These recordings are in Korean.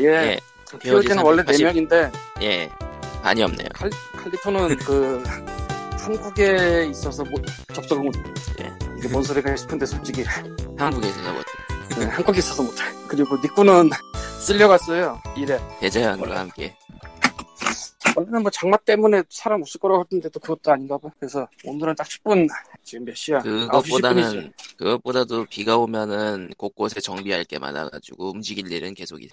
예. 예. POG는 원래 380. 4명인데 예. 많이 없네요. 칼, 칼리토는 그 한국에 있어서 뭐 접속을 못 예. 이게 뭔 소리가 싶은데 솔직히 한국에서 뭐 네, 한국에 있어서 못해 그리고 니꾸는 쓸려갔어요 일에 대자연과 함께 원래는 뭐 장마 때문에 사람 없을 거라고 했는데 또 그것도 아닌가 봐 그래서 오늘은 딱 10분 지금 몇 시야 9시 10분이지 그것보다는 그것보다도 비가 오면은 곳곳에 정비할 게 많아가지고 움직일 일은 계속 있.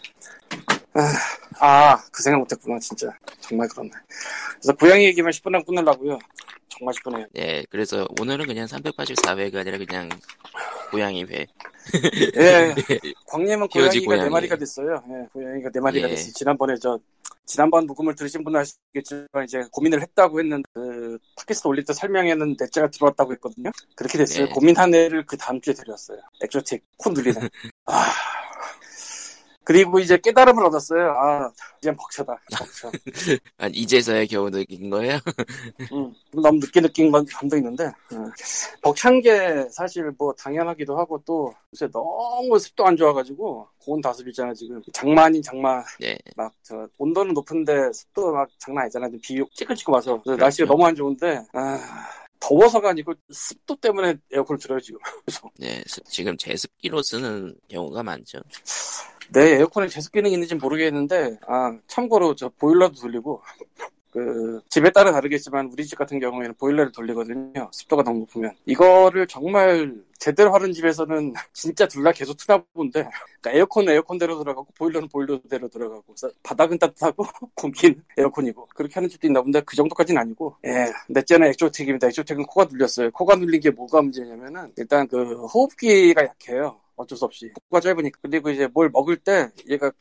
아 그 생각 못했구나 진짜 정말 그렇네 그래서 고양이 얘기만 10분간 끝내려고요 정말 10분에 예. 그래서 오늘은 그냥 384회가 아니라 그냥 고양이 회. 예, 광님은 POG 고양이가 네 고양이. 마리가 됐어요. 예, 고양이가 네 마리가 예. 됐어요. 지난번에 저 지난번 녹음을 들으신 분은 아시겠지만 이제 고민을 했다고 했는데 그 팟캐스트 올릴 때 설명에는 넷째가 들어왔다고 했거든요. 그렇게 됐어요. 예. 고민한 애를 그 다음 주에 데려왔어요. 엑조틱 코 눌리는. 아 그리고 이제 깨달음을 얻었어요. 아 이젠 벅차다. 벅차. 아, 이제서야 겨우 느낀 거예요? 음, 너무 늦게 느낀 건 감도 있는데 음. 벅찬 게 사실 뭐 당연하기도 하고 또 요새 너무 습도 안 좋아가지고 고온 다습이잖아 지금 장마 아닌 장마 네. 막 저 온도는 높은데 습도 막 장난 아니잖아 지금 비 찌끈찌끈 와서 그렇죠. 날씨가 너무 안 좋은데 아 더워서가 아니고 습도 때문에 에어컨을 틀어요 지금 그래서 네. 스- 지금 제습기로 쓰는 경우가 많죠. 내 에어컨에 제습 기능이 있는지 모르겠는데 아 참고로 저 보일러도 돌리고 그 집에 따라 다르겠지만 우리 집 같은 경우에는 보일러를 돌리거든요. 습도가 너무 높으면. 이거를 정말 제대로 하는 집에서는 진짜 둘 다 계속 트나 본데 그러니까 에어컨은 에어컨대로 들어가고 보일러는 보일러대로 들어가고 바닥은 따뜻하고 공기는 에어컨이고 그렇게 하는 집도 있나 본데 그 정도까지는 아니고 예 넷째는 exotic입니다. exotic은 코가 눌렸어요. 코가 눌린 게 뭐가 문제냐면은 일단 그 호흡기가 약해요 어쩔 수 없이. 코가 짧으니까. 그리고 이제 뭘 먹을 때 얘가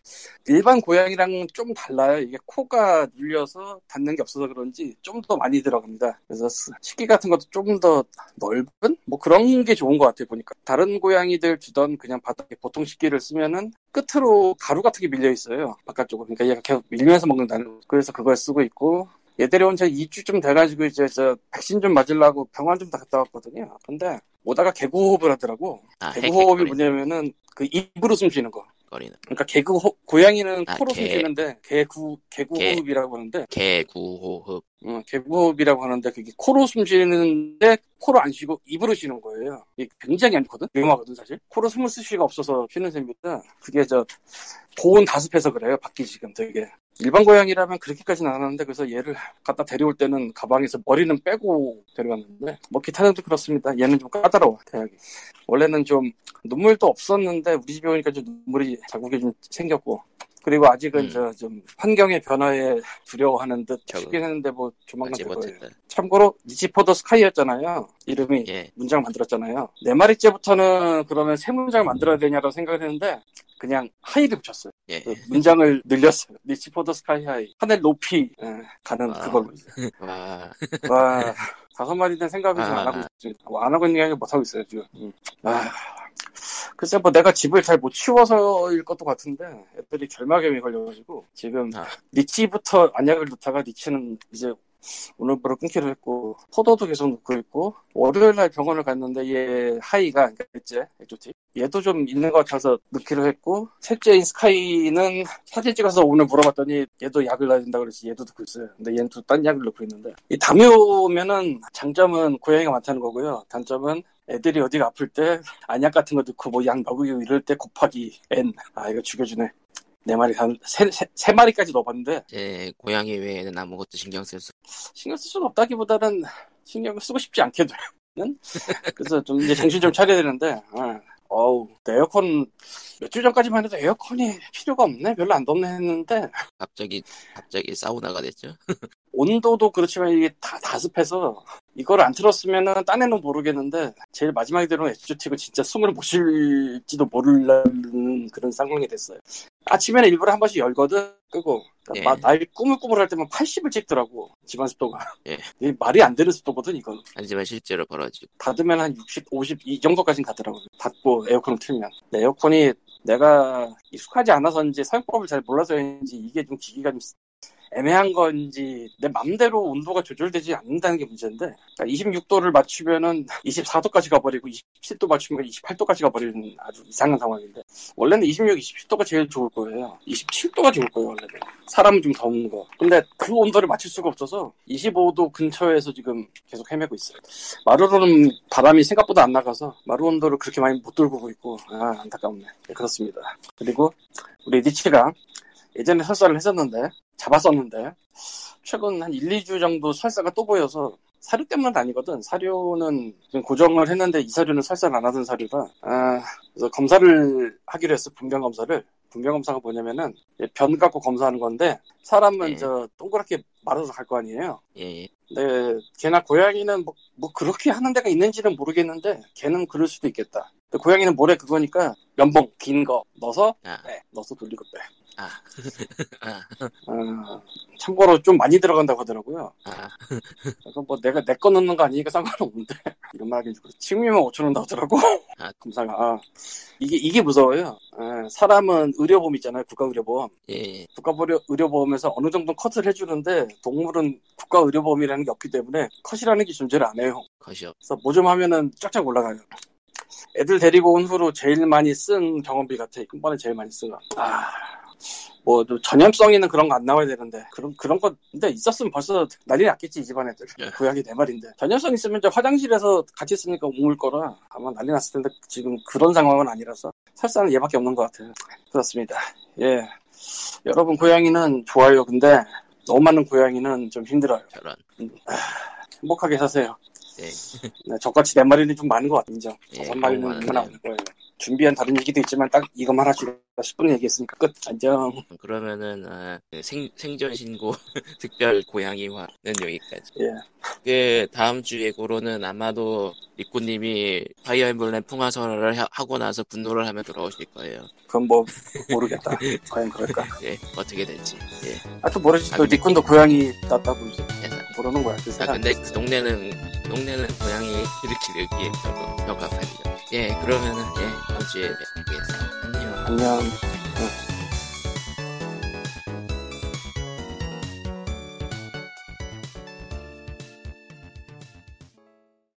일반 고양이랑 좀 달라요. 이게 코가 눌려서 닿는 게 없어서 그런지 좀 더 많이 들어갑니다. 그래서 스- 식기 같은 것도 좀 더 넓은? 뭐 그런 게 좋은 것 같아요 보니까. 다른 고양이들 주던 그냥 바닥에 보통 식기를 쓰면은 끝으로 가루 같은 게 밀려 있어요 바깥쪽으로. 그러니까 얘가 계속 밀면서 먹는다는 거. 그래서 그걸 쓰고 있고 얘 데려온 지 2주쯤 돼가지고 이제 저 백신 좀 맞으려고 병원 좀 다 갔다 왔거든요 근데 오다가 개구호흡을 하더라고 아, 개구호흡이 뭐냐면은 그 입으로 숨 쉬는 거. 거리는. 그러니까 개구 호- 고양이는 아, 코로 개. 숨 쉬는데 개구 개구호흡이라고 하는데 개구호흡. 어, 개구호흡이라고 하는데 그게 코로 숨 쉬는데 코로 안 쉬고 입으로 쉬는 거예요. 이게 굉장히 안 좋거든. 위험하거든 사실. 코로 숨을 쓸 수가 없어서 쉬는 셈입니다. 그게 저 고온 다습해서 그래요. 밖이 지금 되게. 일반 고양이라면 그렇게까지는 안 하는데 그래서 얘를 갖다 데려올 때는 가방에서 머리는 빼고 데려왔는데 뭐 기타는 또 그렇습니다. 얘는 좀 까다로워 대학이. 원래는 좀 눈물도 없었는데 우리 집에 오니까 좀 눈물이 자국이 좀 생겼고 그리고 아직은 음. 저좀 환경의 변화에 두려워하는 듯. 싶긴 했는데 뭐 조만간 하지 될 거예요. 못했다. 참고로 니치포더 스카이였잖아요. 이름이 예. 문장 만들었잖아요. 네 마리째부터는 그러면 세 문장 만들어야 되냐고 생각을 했는데 그냥 하이를 붙였어요. 예. 그 문장을 늘렸어요. reach for the sky high 하늘 높이 예, 가는 아. 그걸로. 와. 와 다섯 마리는 생각을 지금 안 아. 하고 있습니다. 뭐안 하고 있는 게 아니라 못 하고 있어요 지금. 음. 아 글쎄 뭐 내가 집을 잘 못 치워서일 것도 같은데 애들이 결막염이 걸려가지고 지금 아. 리치부터 안약을 넣다가 리치는 이제 오늘부로 끊기로 했고 포더도 계속 넣고 있고 월요일 날 병원을 갔는데 얘 하이가 그러니까 넷째 exotic. 얘도 좀 있는 것 같아서 넣기로 했고 셋째인 스카이는 사진 찍어서 오늘 물어봤더니 얘도 약을 넣어야 된다고 그래서 얘도 넣고 있어요. 근데 얘는 또 딴 약을 넣고 있는데. 이 다묘면은 장점은 고양이가 많다는 거고요. 단점은 애들이 어디가 아플 때 안약 같은 거 넣고 뭐약 넣고 이럴 때 곱하기 n. 아 이거 죽여주네. 네 마리 한세 세, 세 마리까지 넣어봤는데. 제 고양이 외에는 아무것도 신경 쓸 수. 신경 쓸 수는 없다기보다는 신경을 쓰고 싶지 않게 되는. 그래서 좀 이제 정신 좀 차려야 되는데 아, 어우 에어컨 몇주 전까지만 해도 에어컨이 필요가 없네. 별로 안 덥네 했는데. 갑자기 갑자기 사우나가 됐죠. 온도도 그렇지만 이게 다 다습해서 이걸 안 틀었으면은 딴 애는 모르겠는데 제일 마지막에 들어온 엑조틱은 진짜 숨을 못 쉴지도 모르는 그런 상황이 됐어요. 아침에는 일부러 한 번씩 열거든 끄고 그러니까 예. 마- 날 꾸물꾸물할 때만 80을 찍더라고 집안 습도가. 예. 말이 안 되는 습도거든 이건. 하지만 실제로 벌어지고. 닫으면 한 60, 50 이 정도까지는 가더라고요. 닫고 에어컨을 틀면. 에어컨이 내가 익숙하지 않아서인지 사용법을 잘 몰라서인지 이게 좀 기기가 좀 애매한 건지 내 맘대로 온도가 조절되지 않는다는 게 문제인데 그러니까 26도를 맞추면은 24도까지 가버리고 27도 맞추면 28도까지 가버리는 아주 이상한 상황인데 원래는 26, 27도가 제일 좋을 거예요. 27도가 좋을 거예요 원래는. 사람은 좀 더운 거. 근데 그 온도를 맞출 수가 없어서 25도 근처에서 지금 계속 헤매고 있어요. 마루로는 바람이 생각보다 안 나가서 마루 온도를 그렇게 많이 못 돌고 있고 아 안타깝네. 네, 그렇습니다. 그리고 우리 니치가 예전에 설사를 했었는데 잡았었는데 최근 한 1, 2주 정도 설사가 또 보여서 사료 때문은 아니거든. 사료는 좀 고정을 했는데 이 사료는 설사를 안 하던 사료라. 아, 그래서 검사를 하기로 했어. 분변 검사를. 분변 검사가 뭐냐면은 변 갖고 검사하는 건데 사람은 네. 저 동그랗게 말아서 갈 거 아니에요. 예, 예. 근데 걔나 고양이는 뭐, 뭐 그렇게 하는 데가 있는지는 모르겠는데 걔는 그럴 수도 있겠다. 고양이는 모래 그거니까 면봉 긴 거 넣어서 아, 빼. 넣어서 돌리고 빼. 아, 아, 어, 참고로 좀 많이 들어간다고 하더라고요. 아, 그뭐 내가 내 거 넣는 거 아니니까 상관없는데 이런 말 하긴 좀 그렇지. 칭미면 5천 원 나오더라고. 아. 검사가 아, 이게 이게 무서워요. 아, 사람은 의료보험 있잖아요. 국가 의료보험. 예, 국가 의료- 의료보험에서 어느 정도 컷을 해주는데 동물은 국가 의료보험이라는 게 없기 때문에 컷이라는 게 존재를 안 해요. 컷이요. 그래서 뭐 좀 하면은 쫙쫙 올라가요. 애들 데리고 온 후로 제일 많이 쓴 병원비 같아. 한 번에 제일 많이 쓴 거. 아, 뭐또 전염성 있는 그런 거 안 나와야 되는데 그런 그런 거 근데 있었으면 벌써 난리 났겠지 이 집안 애들. 예. 고양이 네 마리인데 전염성 있으면 이제 화장실에서 같이 있으니까 웅을 거라 아마 난리 났을 텐데 지금 그런 상황은 아니라서 설사는 얘밖에 없는 것 같아요. 그렇습니다. 예, 여러분 고양이는 좋아요. 근데 너무 많은 고양이는 좀 힘들어요. 저런. 행복하게 사세요. 예, 네, 저같이 네 마리는 좀 많은 것 같아요. 인정. 예, 다섯 너무 마리는 많은데. 그만 나올 거예요. 준비한 다른 얘기도 있지만 딱 이것만 하시고 10분 얘기했으니까 끝. 안녕. 그러면은 아, 그생 생전 신고 특별 고양이화는 여기까지. 예. 그 다음 주 예고로는 아마도 리꾸님이 파이어 엠블렘 풍화설을 하- 하고 나서 분노를 하며 돌아오실 거예요. 그건 뭐 모르겠다. 과연 그럴까? 예, 어떻게 될지. 예. 하여튼 모르지. 아, 또 니꾼도 고양이 낳다고 이제 그래서 모르는 거야. 그 아. 근데 그 동네는 그 동네는 고양이 일으키기에 별로 벽합하니까. 예, 그러면은 예 다음 주에 뵙겠습니다. 안녕. 안녕. 응.